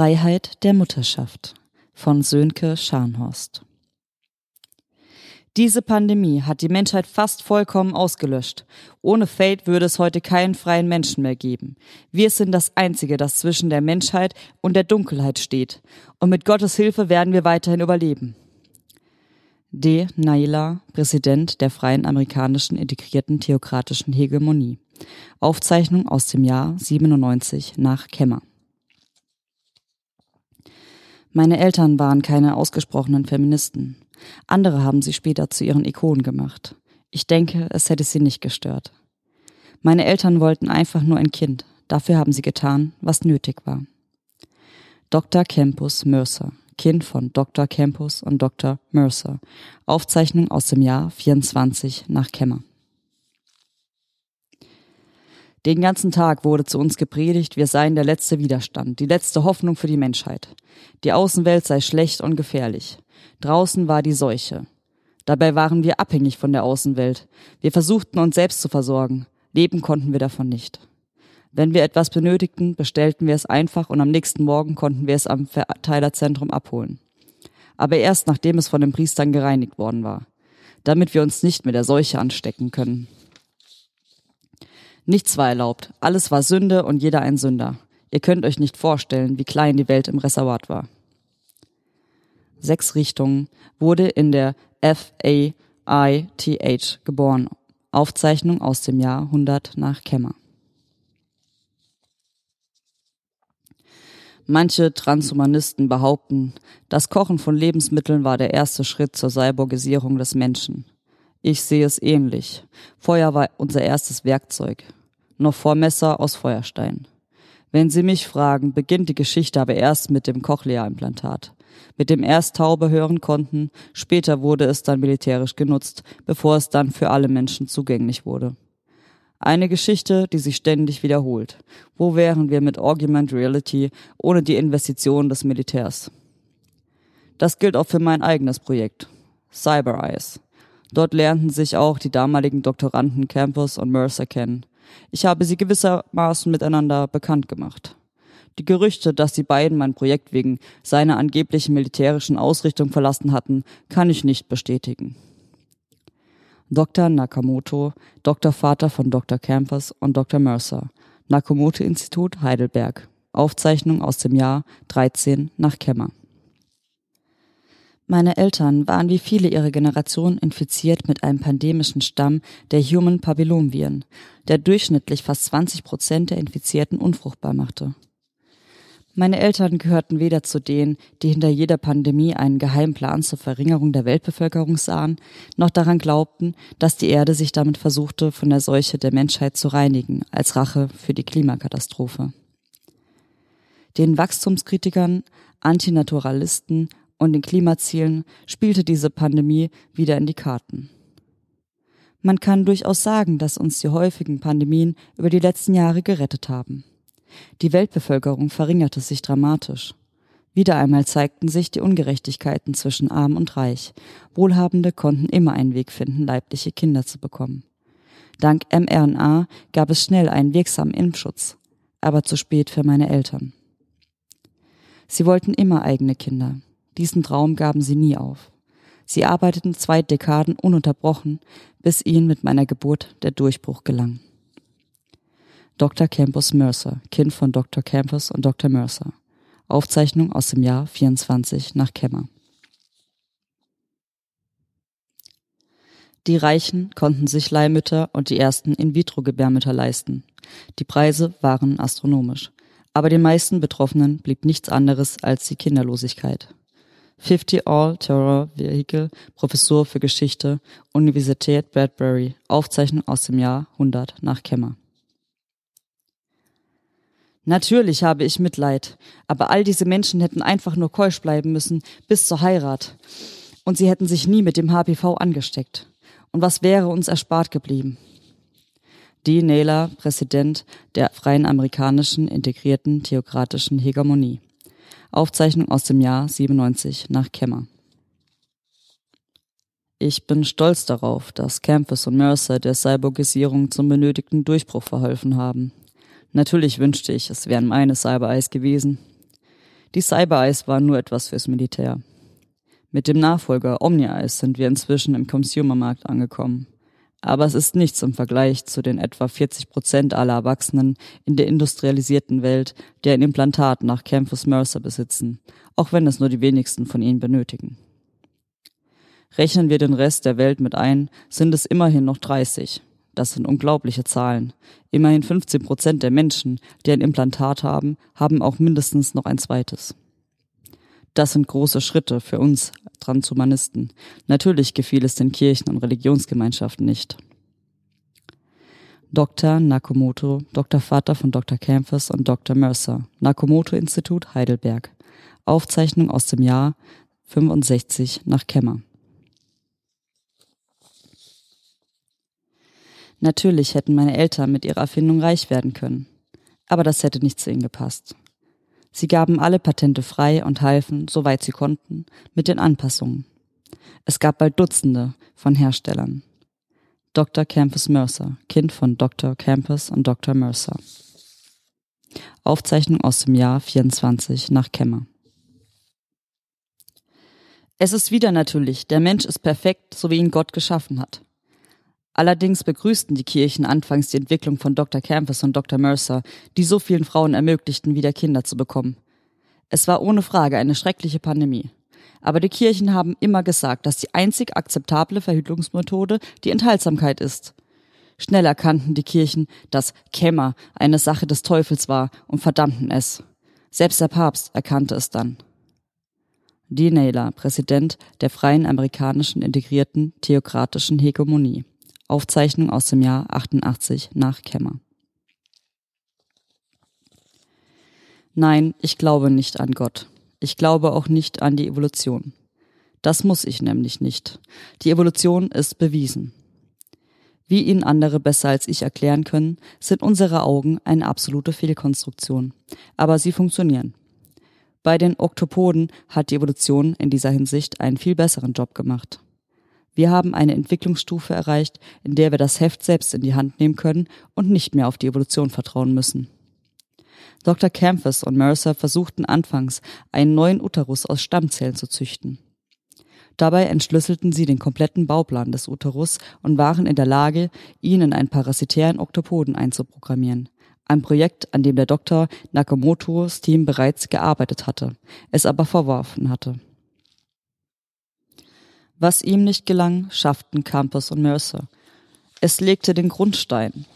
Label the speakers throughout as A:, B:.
A: Freiheit der Mutterschaft von Sönke Scharnhorst. Diese Pandemie hat die Menschheit fast vollkommen ausgelöscht. Ohne Fate würde es heute keinen freien Menschen mehr geben. Wir sind das Einzige, das zwischen der Menschheit und der Dunkelheit steht. Und mit Gottes Hilfe werden wir weiterhin überleben. D. Naila, Präsident der Freien Amerikanischen Integrierten Theokratischen Hegemonie. Aufzeichnung aus dem Jahr 97 nach Kemmer. Meine Eltern waren keine ausgesprochenen Feministen. Andere haben sie später zu ihren Ikonen gemacht. Ich denke, es hätte sie nicht gestört. Meine Eltern wollten einfach nur ein Kind. Dafür haben sie getan, was nötig war. Dr. Campus Mercer, Kind von Dr. Campus und Dr. Mercer. Aufzeichnung aus dem Jahr 24 nach Kemmer. Den ganzen Tag wurde zu uns gepredigt, wir seien der letzte Widerstand, die letzte Hoffnung für die Menschheit. Die Außenwelt sei schlecht und gefährlich. Draußen war die Seuche. Dabei waren wir abhängig von der Außenwelt. Wir versuchten uns selbst zu versorgen. Leben konnten wir davon nicht. Wenn wir etwas benötigten, bestellten wir es einfach und am nächsten Morgen konnten wir es am Verteilerzentrum abholen. Aber erst nachdem es von den Priestern gereinigt worden war, damit wir uns nicht mit der Seuche anstecken können. Nichts war erlaubt, alles war Sünde und jeder ein Sünder. Ihr könnt euch nicht vorstellen, wie klein die Welt im Reservat war. Sechs Richtungen wurde in der FAITH geboren. Aufzeichnung aus dem Jahr 100 nach Kemmer. Manche Transhumanisten behaupten, das Kochen von Lebensmitteln war der erste Schritt zur Cyborgisierung des Menschen. Ich sehe es ähnlich. Feuer war unser erstes Werkzeug. Noch vor Messer aus Feuerstein. Wenn Sie mich fragen, beginnt die Geschichte aber erst mit dem Cochlea-Implantat. Mit dem erst Taube hören konnten, später wurde es dann militärisch genutzt, bevor es dann für alle Menschen zugänglich wurde. Eine Geschichte, die sich ständig wiederholt. Wo wären wir mit Augmented Reality ohne die Investitionen des Militärs? Das gilt auch für mein eigenes Projekt, Cyber Eyes. Dort lernten sich auch die damaligen Doktoranden Campus und Mercer kennen. Ich habe sie gewissermaßen miteinander bekannt gemacht. Die Gerüchte, dass die beiden mein Projekt wegen seiner angeblichen militärischen Ausrichtung verlassen hatten, kann ich nicht bestätigen. Dr. Nakamoto, Doktorvater von Dr. Campus und Dr. Mercer, Nakamoto Institut Heidelberg. Aufzeichnung aus dem Jahr 13 nach Kemmer. Meine Eltern waren wie viele ihrer Generation infiziert mit einem pandemischen Stamm der Human Papillomviren, der durchschnittlich fast 20 Prozent der Infizierten unfruchtbar machte. Meine Eltern gehörten weder zu denen, die hinter jeder Pandemie einen geheimen Plan zur Verringerung der Weltbevölkerung sahen, noch daran glaubten, dass die Erde sich damit versuchte, von der Seuche der Menschheit zu reinigen, als Rache für die Klimakatastrophe. Den Wachstumskritikern, Antinaturalisten und den Klimazielen spielte diese Pandemie wieder in die Karten. Man kann durchaus sagen, dass uns die häufigen Pandemien über die letzten Jahre gerettet haben. Die Weltbevölkerung verringerte sich dramatisch. Wieder einmal zeigten sich die Ungerechtigkeiten zwischen Arm und Reich. Wohlhabende konnten immer einen Weg finden, leibliche Kinder zu bekommen. Dank mRNA gab es schnell einen wirksamen Impfschutz, aber zu spät für meine Eltern. Sie wollten immer eigene Kinder. Diesen Traum gaben sie nie auf. Sie arbeiteten zwei Dekaden ununterbrochen, bis ihnen mit meiner Geburt der Durchbruch gelang. Dr. Campus Mercer, Kind von Dr. Campus und Dr. Mercer. Aufzeichnung aus dem Jahr 24 nach Kemmer. Die Reichen konnten sich Leihmütter und die ersten In-vitro-Gebärmütter leisten. Die Preise waren astronomisch. Aber den meisten Betroffenen blieb nichts anderes als die Kinderlosigkeit. 50 All Terror Vehicle, Professur für Geschichte, Universität Bradbury, Aufzeichnung aus dem Jahr 100 nach Kemmer. Natürlich habe ich Mitleid, aber all diese Menschen hätten einfach nur keusch bleiben müssen bis zur Heirat. Und sie hätten sich nie mit dem HPV angesteckt. Und was wäre uns erspart geblieben? D. Naylor, Präsident der Freien Amerikanischen Integrierten Theokratischen Hegemonie. Aufzeichnung aus dem Jahr 97 nach Kemmer. Ich bin stolz darauf, dass Campus und Mercer der Cyborgisierung zum benötigten Durchbruch verholfen haben. Natürlich wünschte ich, es wären meine Cyber-Eyes gewesen. Die Cyber Eyes waren nur etwas fürs Militär. Mit dem Nachfolger Omni Eyes sind wir inzwischen im Consumermarkt angekommen. Aber es ist nichts im Vergleich zu den etwa 40 Prozent aller Erwachsenen in der industrialisierten Welt, die ein Implantat nach Campus Mercer besitzen, auch wenn es nur die wenigsten von ihnen benötigen. Rechnen wir den Rest der Welt mit ein, sind es immerhin noch 30. Das sind unglaubliche Zahlen. Immerhin 15 Prozent der Menschen, die ein Implantat haben, haben auch mindestens noch ein zweites. Das sind große Schritte für uns Transhumanisten. Natürlich gefiel es den Kirchen und Religionsgemeinschaften nicht. Dr. Nakamoto, Dr. Vater von Dr. Campus und Dr. Mercer, Nakamoto Institut Heidelberg. Aufzeichnung aus dem Jahr 65 nach Kemmer. Natürlich hätten meine Eltern mit ihrer Erfindung reich werden können. Aber das hätte nicht zu ihnen gepasst. Sie gaben alle Patente frei und halfen, soweit sie konnten, mit den Anpassungen. Es gab bald Dutzende von Herstellern. Dr. Campus Mercer, Kind von Dr. Campus und Dr. Mercer. Aufzeichnung aus dem Jahr 24 nach Kemmer. Es ist wieder natürlich, der Mensch ist perfekt, so wie ihn Gott geschaffen hat. Allerdings begrüßten die Kirchen anfangs die Entwicklung von Dr. Campus und Dr. Mercer, die so vielen Frauen ermöglichten, wieder Kinder zu bekommen. Es war ohne Frage eine schreckliche Pandemie. Aber die Kirchen haben immer gesagt, dass die einzig akzeptable Verhütungsmethode die Enthaltsamkeit ist. Schnell erkannten die Kirchen, dass Kämmer eine Sache des Teufels war und verdammten es. Selbst der Papst erkannte es dann. Dean Naylor, Präsident der Freien Amerikanischen Integrierten Theokratischen Hegemonie. Aufzeichnung aus dem Jahr 88 nach Kemmer. Nein, ich glaube nicht an Gott. Ich glaube auch nicht an die Evolution. Das muss ich nämlich nicht. Die Evolution ist bewiesen. Wie Ihnen andere besser als ich erklären können, sind unsere Augen eine absolute Fehlkonstruktion. Aber sie funktionieren. Bei den Oktopoden hat die Evolution in dieser Hinsicht einen viel besseren Job gemacht. Wir haben eine Entwicklungsstufe erreicht, in der wir das Heft selbst in die Hand nehmen können und nicht mehr auf die Evolution vertrauen müssen. Dr. Campus und Mercer versuchten anfangs, einen neuen Uterus aus Stammzellen zu züchten. Dabei entschlüsselten sie den kompletten Bauplan des Uterus und waren in der Lage, ihn in einen parasitären Oktopoden einzuprogrammieren. Ein Projekt, an dem der Dr. Nakamotos Team bereits gearbeitet hatte, es aber verworfen hatte. Was ihm nicht gelang, schafften Campus und Mercer. Es legte den Grundstein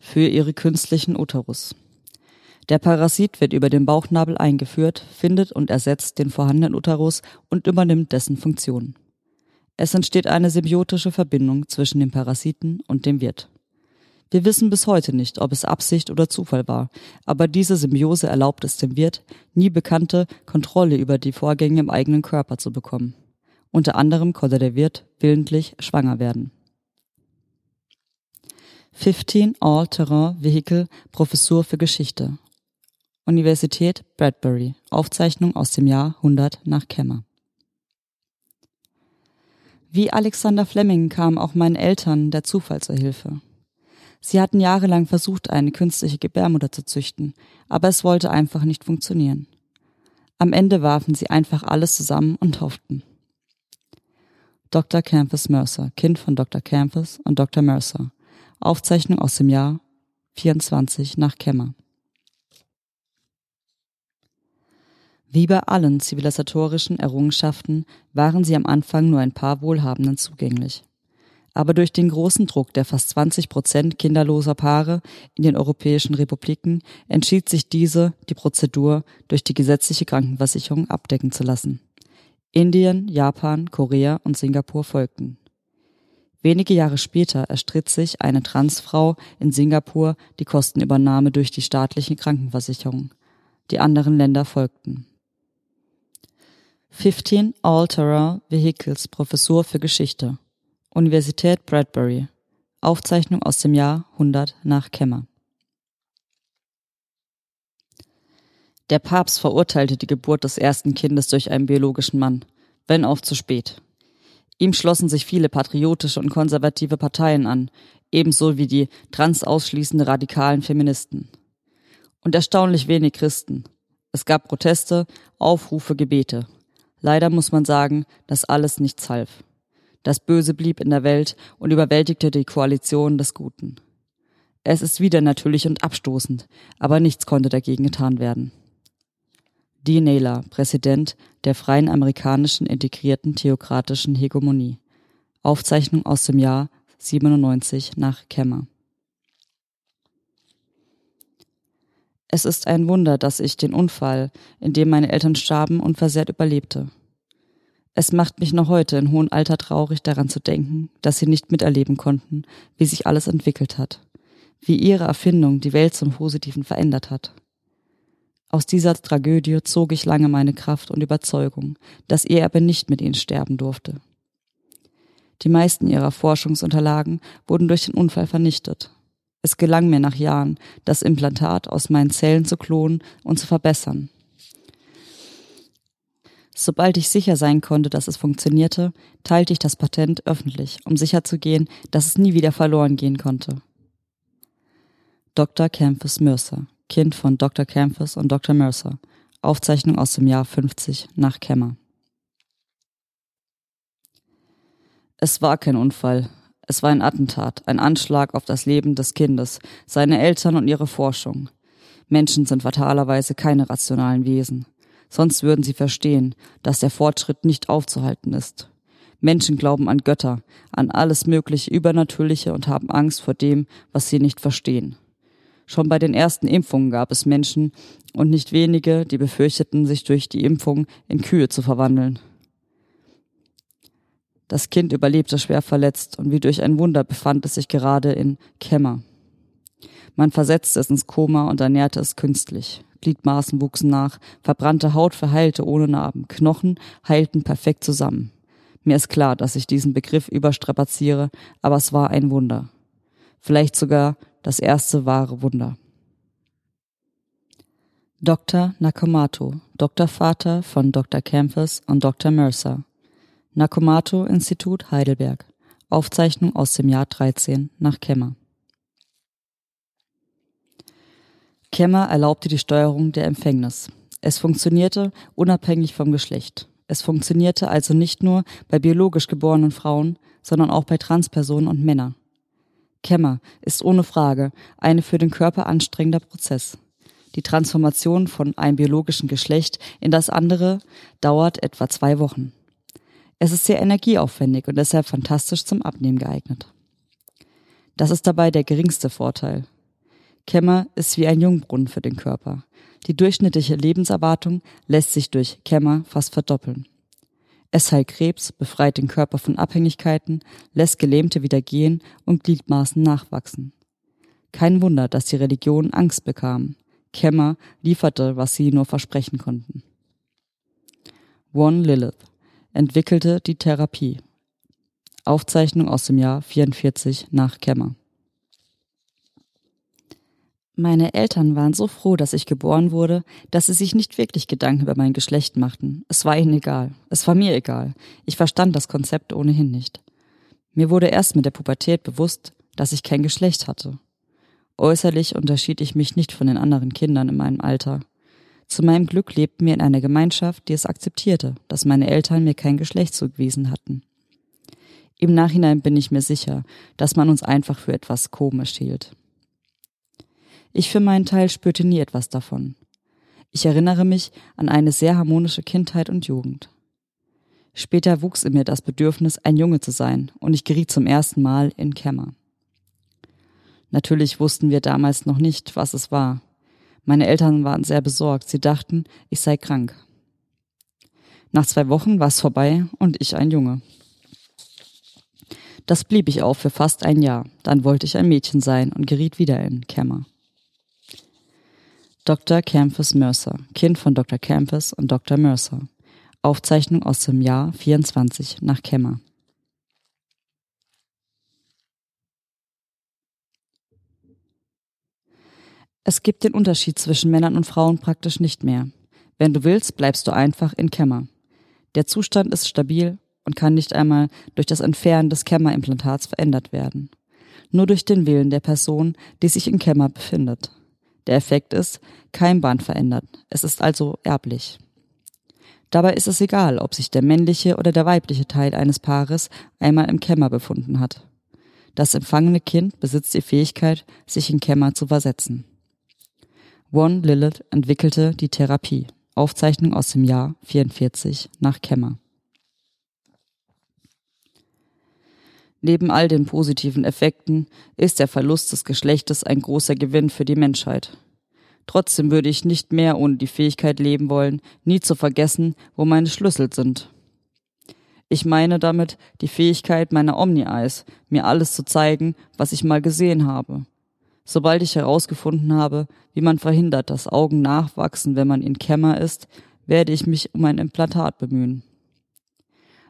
A: für ihre künstlichen Uterus. Der Parasit wird über den Bauchnabel eingeführt, findet und ersetzt den vorhandenen Uterus und übernimmt dessen Funktion. Es entsteht eine symbiotische Verbindung zwischen dem Parasiten und dem Wirt. Wir wissen bis heute nicht, ob es Absicht oder Zufall war, aber diese Symbiose erlaubt es dem Wirt, nie bekannte Kontrolle über die Vorgänge im eigenen Körper zu bekommen. Unter anderem konnte der Wirt willentlich schwanger werden. 15 All-Terrain Vehicle Professur für Geschichte. Universität Bradbury. Aufzeichnung aus dem Jahr 100 nach Kemmer. Wie Alexander Fleming kam auch meinen Eltern der Zufall zur Hilfe. Sie hatten jahrelang versucht, eine künstliche Gebärmutter zu züchten, aber es wollte einfach nicht funktionieren. Am Ende warfen sie einfach alles zusammen und hofften. Dr. Campus Mercer, Kind von Dr. Campus und Dr. Mercer. Aufzeichnung aus dem Jahr 24 nach Kemmer. Wie bei allen zivilisatorischen Errungenschaften waren sie am Anfang nur ein paar Wohlhabenden zugänglich. Aber durch den großen Druck der fast 20 Prozent kinderloser Paare in den europäischen Republiken entschied sich diese, die Prozedur durch die gesetzliche Krankenversicherung abdecken zu lassen. Indien, Japan, Korea und Singapur folgten. Wenige Jahre später erstritt sich eine Transfrau in Singapur die Kostenübernahme durch die staatliche Krankenversicherung. Die anderen Länder folgten. 15 All-Terrain Vehicles Professur für Geschichte Universität Bradbury Aufzeichnung aus dem Jahr 100 nach Kemmer Der Papst verurteilte die Geburt des ersten Kindes durch einen biologischen Mann, wenn auch zu spät. Ihm schlossen sich viele patriotische und konservative Parteien an, ebenso wie die transausschließende radikalen Feministen. Und erstaunlich wenig Christen. Es gab Proteste, Aufrufe, Gebete. Leider muss man sagen, dass alles nichts half. Das Böse blieb in der Welt und überwältigte die Koalition des Guten. Es ist wieder natürlich und abstoßend, aber nichts konnte dagegen getan werden. Dean Naylor, Präsident der Freien Amerikanischen Integrierten Theokratischen Hegemonie. Aufzeichnung aus dem Jahr 97 nach Kemmer. Es ist ein Wunder, dass ich den Unfall, in dem meine Eltern starben, unversehrt überlebte. Es macht mich noch heute in hohem Alter traurig daran zu denken, dass sie nicht miterleben konnten, wie sich alles entwickelt hat, wie ihre Erfindung die Welt zum Positiven verändert hat. Aus dieser Tragödie zog ich lange meine Kraft und Überzeugung, dass ihr Erbe nicht mit ihnen sterben durfte. Die meisten ihrer Forschungsunterlagen wurden durch den Unfall vernichtet. Es gelang mir nach Jahren, das Implantat aus meinen Zellen zu klonen und zu verbessern. Sobald ich sicher sein konnte, dass es funktionierte, teilte ich das Patent öffentlich, um sicherzugehen, dass es nie wieder verloren gehen konnte. Dr. Campus Mercer Kind von Dr. Campus und Dr. Mercer. Aufzeichnung aus dem Jahr 50 nach Kemmer. Es war kein Unfall. Es war ein Attentat, ein Anschlag auf das Leben des Kindes, seine Eltern und ihre Forschung. Menschen sind fatalerweise keine rationalen Wesen. Sonst würden sie verstehen, dass der Fortschritt nicht aufzuhalten ist. Menschen glauben an Götter, an alles mögliche Übernatürliche und haben Angst vor dem, was sie nicht verstehen. Schon bei den ersten Impfungen gab es Menschen und nicht wenige, die befürchteten, sich durch die Impfung in Kühe zu verwandeln. Das Kind überlebte schwer verletzt und wie durch ein Wunder befand es sich gerade in Kämmer. Man versetzte es ins Koma und ernährte es künstlich. Gliedmaßen wuchsen nach, verbrannte Haut verheilte ohne Narben, Knochen heilten perfekt zusammen. Mir ist klar, dass ich diesen Begriff überstrapaziere, aber es war ein Wunder. Vielleicht sogar das erste wahre Wunder. Dr. Nakamoto, Doktorvater von Dr. Campus und Dr. Mercer. Nakamoto Institut Heidelberg. Aufzeichnung aus dem Jahr 13 nach Kemmer. Kemmer erlaubte die Steuerung der Empfängnis. Es funktionierte unabhängig vom Geschlecht. Es funktionierte also nicht nur bei biologisch geborenen Frauen, sondern auch bei Transpersonen und Männern. Kämmer ist ohne Frage eine für den Körper anstrengender Prozess. Die Transformation von einem biologischen Geschlecht in das andere dauert etwa zwei Wochen. Es ist sehr energieaufwendig und deshalb fantastisch zum Abnehmen geeignet. Das ist dabei der geringste Vorteil. Kämmer ist wie ein Jungbrunnen für den Körper. Die durchschnittliche Lebenserwartung lässt sich durch Kämmer fast verdoppeln. Es heilt Krebs, befreit den Körper von Abhängigkeiten, lässt Gelähmte wieder gehen und Gliedmaßen nachwachsen. Kein Wunder, dass die Religionen Angst bekamen. Kemmer lieferte, was sie nur versprechen konnten. One Lilith entwickelte die Therapie. Aufzeichnung aus dem Jahr 44 nach Kemmer. Meine Eltern waren so froh, dass ich geboren wurde, dass sie sich nicht wirklich Gedanken über mein Geschlecht machten. Es war ihnen egal. Es war mir egal. Ich verstand das Konzept ohnehin nicht. Mir wurde erst mit der Pubertät bewusst, dass ich kein Geschlecht hatte. Äußerlich unterschied ich mich nicht von den anderen Kindern in meinem Alter. Zu meinem Glück lebten wir in einer Gemeinschaft, die es akzeptierte, dass meine Eltern mir kein Geschlecht zugewiesen hatten. Im Nachhinein bin ich mir sicher, dass man uns einfach für etwas komisch hielt. Ich für meinen Teil spürte nie etwas davon. Ich erinnere mich an eine sehr harmonische Kindheit und Jugend. Später wuchs in mir das Bedürfnis, ein Junge zu sein, und ich geriet zum ersten Mal in Kämmer. Natürlich wussten wir damals noch nicht, was es war. Meine Eltern waren sehr besorgt, sie dachten, ich sei krank. Nach zwei Wochen war es vorbei und ich ein Junge. Das blieb ich auch für fast ein Jahr. Dann wollte ich ein Mädchen sein und geriet wieder in Kämmer. Dr. Campus Mercer, Kind von Dr. Campus und Dr. Mercer. Aufzeichnung aus dem Jahr 24 nach Kemmer. Es gibt den Unterschied zwischen Männern und Frauen praktisch nicht mehr. Wenn du willst, bleibst du einfach in Kämmer. Der Zustand ist stabil und kann nicht einmal durch das Entfernen des Kämmerimplantats verändert werden. Nur durch den Willen der Person, die sich in Kämmer befindet. Der Effekt ist, Keimbahn verändert. Es ist also erblich. Dabei ist es egal, ob sich der männliche oder der weibliche Teil eines Paares einmal im Kämmer befunden hat. Das empfangene Kind besitzt die Fähigkeit, sich in Kämmer zu versetzen. One Lilith entwickelte die Therapie. Aufzeichnung aus dem Jahr 44 nach Kämmer. Neben all den positiven Effekten ist der Verlust des Geschlechtes ein großer Gewinn für die Menschheit. Trotzdem würde ich nicht mehr ohne die Fähigkeit leben wollen, nie zu vergessen, wo meine Schlüssel sind. Ich meine damit die Fähigkeit meiner Omni-Eyes, mir alles zu zeigen, was ich mal gesehen habe. Sobald ich herausgefunden habe, wie man verhindert, dass Augen nachwachsen, wenn man in Kämmer ist, werde ich mich um ein Implantat bemühen.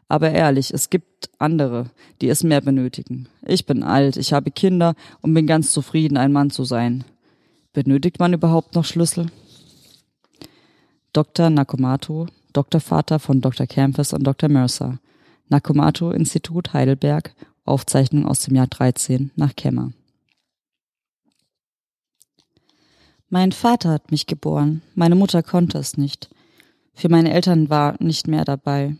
A: Aber ehrlich, es gibt andere, die es mehr benötigen. Ich bin alt, ich habe Kinder und bin ganz zufrieden, ein Mann zu sein. Benötigt man überhaupt noch Schlüssel? Dr. Nakomato, Doktorvater von Dr. Campus und Dr. Mercer. Nakomato Institut Heidelberg, Aufzeichnung aus dem Jahr 13 nach Kemmer. Mein Vater hat mich geboren, meine Mutter konnte es nicht. Für meine Eltern war nicht mehr dabei.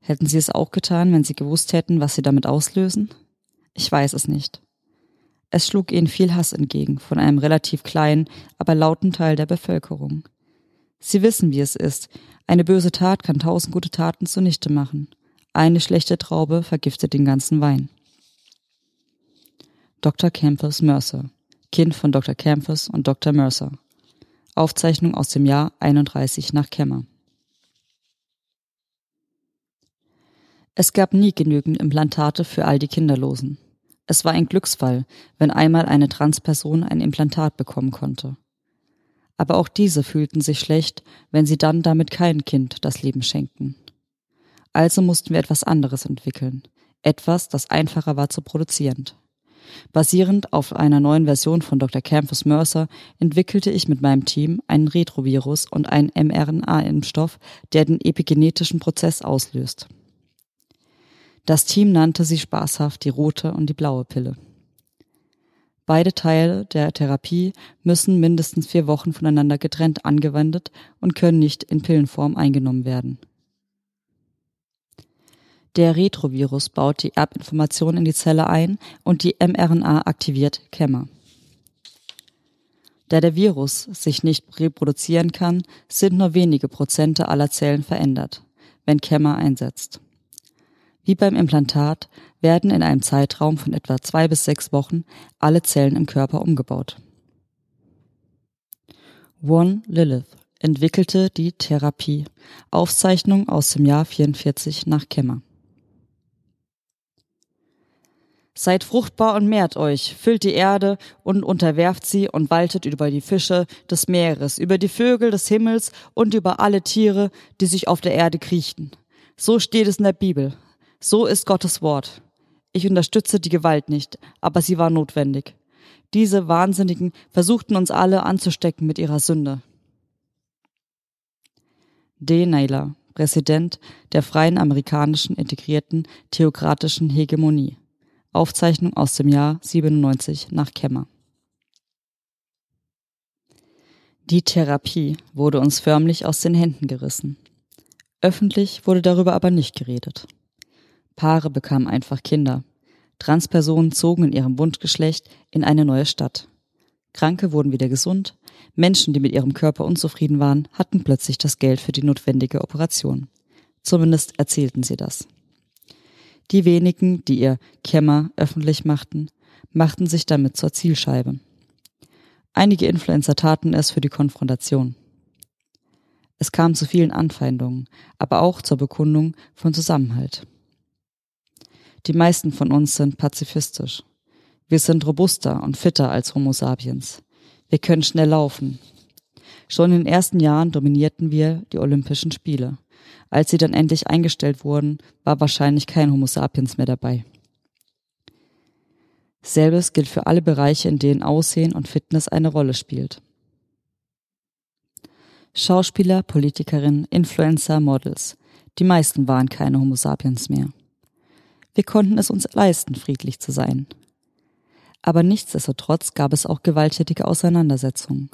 A: Hätten sie es auch getan, wenn sie gewusst hätten, was sie damit auslösen? Ich weiß es nicht. Es schlug ihnen viel Hass entgegen von einem relativ kleinen, aber lauten Teil der Bevölkerung. Sie wissen, wie es ist. Eine böse Tat kann tausend gute Taten zunichte machen. Eine schlechte Traube vergiftet den ganzen Wein. Dr. Campus Mercer, Kind von Dr. Campus und Dr. Mercer. Aufzeichnung aus dem Jahr 31 nach Kemmer. Es gab nie genügend Implantate für all die Kinderlosen. Es war ein Glücksfall, wenn einmal eine Transperson ein Implantat bekommen konnte. Aber auch diese fühlten sich schlecht, wenn sie dann damit kein Kind das Leben schenkten. Also mussten wir etwas anderes entwickeln. Etwas, das einfacher war zu produzieren. Basierend auf einer neuen Version von Dr. Campus Mercer entwickelte ich mit meinem Team einen Retrovirus und einen mRNA-Impfstoff, der den epigenetischen Prozess auslöst. Das Team nannte sie spaßhaft die rote und die blaue Pille. Beide Teile der Therapie müssen mindestens vier Wochen voneinander getrennt angewendet und können nicht in Pillenform eingenommen werden. Der Retrovirus baut die Erbinformation in die Zelle ein und die mRNA aktiviert Kämmer. Da der Virus sich nicht reproduzieren kann, sind nur wenige Prozente aller Zellen verändert, wenn Kämmer einsetzt. Wie beim Implantat werden in einem Zeitraum von etwa zwei bis sechs Wochen alle Zellen im Körper umgebaut. One Lilith entwickelte die Therapie. Aufzeichnung aus dem Jahr 44 nach Kemmer. Seid fruchtbar und mehrt euch, füllt die Erde und unterwerft sie und waltet über die Fische des Meeres, über die Vögel des Himmels und über alle Tiere, die sich auf der Erde kriechen. So steht es in der Bibel. So ist Gottes Wort. Ich unterstütze die Gewalt nicht, aber sie war notwendig. Diese Wahnsinnigen versuchten uns alle anzustecken mit ihrer Sünde. D. Naylor, Präsident der Freien Amerikanischen Integrierten Theokratischen Hegemonie. Aufzeichnung aus dem Jahr 97 nach Kemmer. Die Therapie wurde uns förmlich aus den Händen gerissen. Öffentlich wurde darüber aber nicht geredet. Paare bekamen einfach Kinder. Transpersonen zogen in ihrem Wunschgeschlecht in eine neue Stadt. Kranke wurden wieder gesund. Menschen, die mit ihrem Körper unzufrieden waren, hatten plötzlich das Geld für die notwendige Operation. Zumindest erzählten sie das. Die wenigen, die ihr Kämmer öffentlich machten, machten sich damit zur Zielscheibe. Einige Influencer taten es für die Konfrontation. Es kam zu vielen Anfeindungen, aber auch zur Bekundung von Zusammenhalt. Die meisten von uns sind pazifistisch. Wir sind robuster und fitter als Homo sapiens. Wir können schnell laufen. Schon in den ersten Jahren dominierten wir die Olympischen Spiele. Als sie dann endlich eingestellt wurden, war wahrscheinlich kein Homo sapiens mehr dabei. Selbes gilt für alle Bereiche, in denen Aussehen und Fitness eine Rolle spielt. Schauspieler, Politikerinnen, Influencer, Models. Die meisten waren keine Homo sapiens mehr. Wir konnten es uns leisten, friedlich zu sein. Aber nichtsdestotrotz gab es auch gewalttätige Auseinandersetzungen.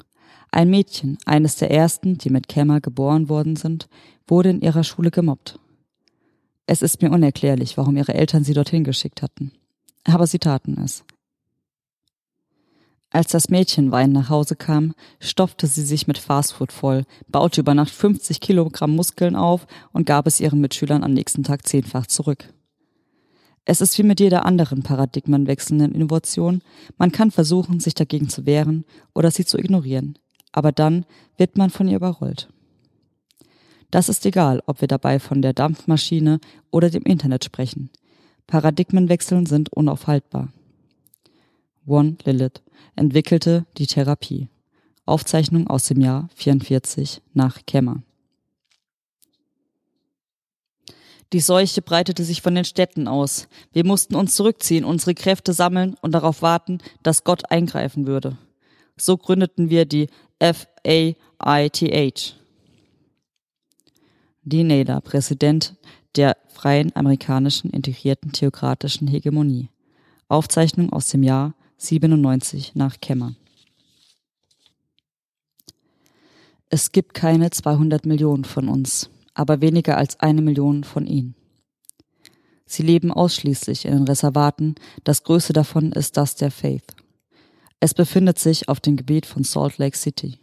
A: Ein Mädchen, eines der ersten, die mit Kämmer geboren worden sind, wurde in ihrer Schule gemobbt. Es ist mir unerklärlich, warum ihre Eltern sie dorthin geschickt hatten. Aber sie taten es. Als das Mädchen weinend nach Hause kam, stopfte sie sich mit Fastfood voll, baute über Nacht 50 Kilogramm Muskeln auf und gab es ihren Mitschülern am nächsten Tag zehnfach zurück. Es ist wie mit jeder anderen paradigmenwechselnden Innovation, man kann versuchen, sich dagegen zu wehren oder sie zu ignorieren, aber dann wird man von ihr überrollt. Das ist egal, ob wir dabei von der Dampfmaschine oder dem Internet sprechen. Paradigmenwechseln sind unaufhaltbar. One Lilith entwickelte die Therapie. Aufzeichnung aus dem Jahr 44 nach Kemmer. Die Seuche breitete sich von den Städten aus. Wir mussten uns zurückziehen, unsere Kräfte sammeln und darauf warten, dass Gott eingreifen würde. So gründeten wir die FAITH. Die Naylor, Präsident der Freien Amerikanischen Integrierten Theokratischen Hegemonie. Aufzeichnung aus dem Jahr 97 nach Kemmer. Es gibt keine 200 Millionen von uns, aber weniger als eine Million von ihnen. Sie leben ausschließlich in den Reservaten, das größte davon ist das der Faith. Es befindet sich auf dem Gebiet von Salt Lake City.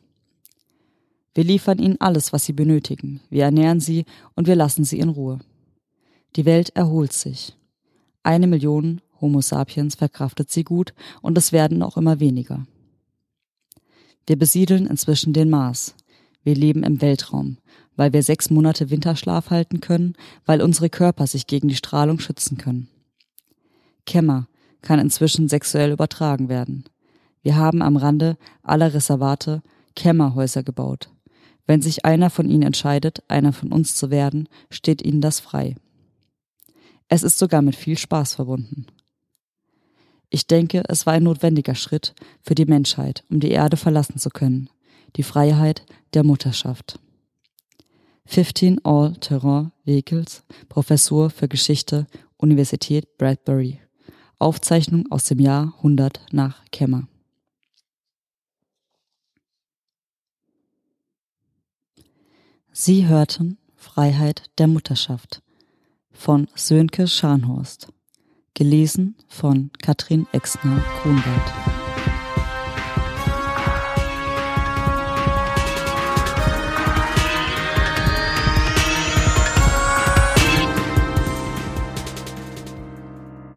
A: Wir liefern ihnen alles, was sie benötigen, wir ernähren sie und wir lassen sie in Ruhe. Die Welt erholt sich. Eine Million Homo sapiens verkraftet sie gut und es werden auch immer weniger. Wir besiedeln inzwischen den Mars. Wir leben im Weltraum, weil wir sechs Monate Winterschlaf halten können, weil unsere Körper sich gegen die Strahlung schützen können. Kämmer kann inzwischen sexuell übertragen werden. Wir haben am Rande aller Reservate Kämmerhäuser gebaut. Wenn sich einer von ihnen entscheidet, einer von uns zu werden, steht ihnen das frei. Es ist sogar mit viel Spaß verbunden. Ich denke, es war ein notwendiger Schritt für die Menschheit, um die Erde verlassen zu können. Die Freiheit der Mutterschaft. 15 All-Terrain Vehicles, Professur für Geschichte, Universität Bradbury. Aufzeichnung aus dem Jahr 100 nach Kemmer. Sie hörten Freiheit der Mutterschaft von Sönke Scharnhorst. Gelesen von Katrin Exner-Grunwald.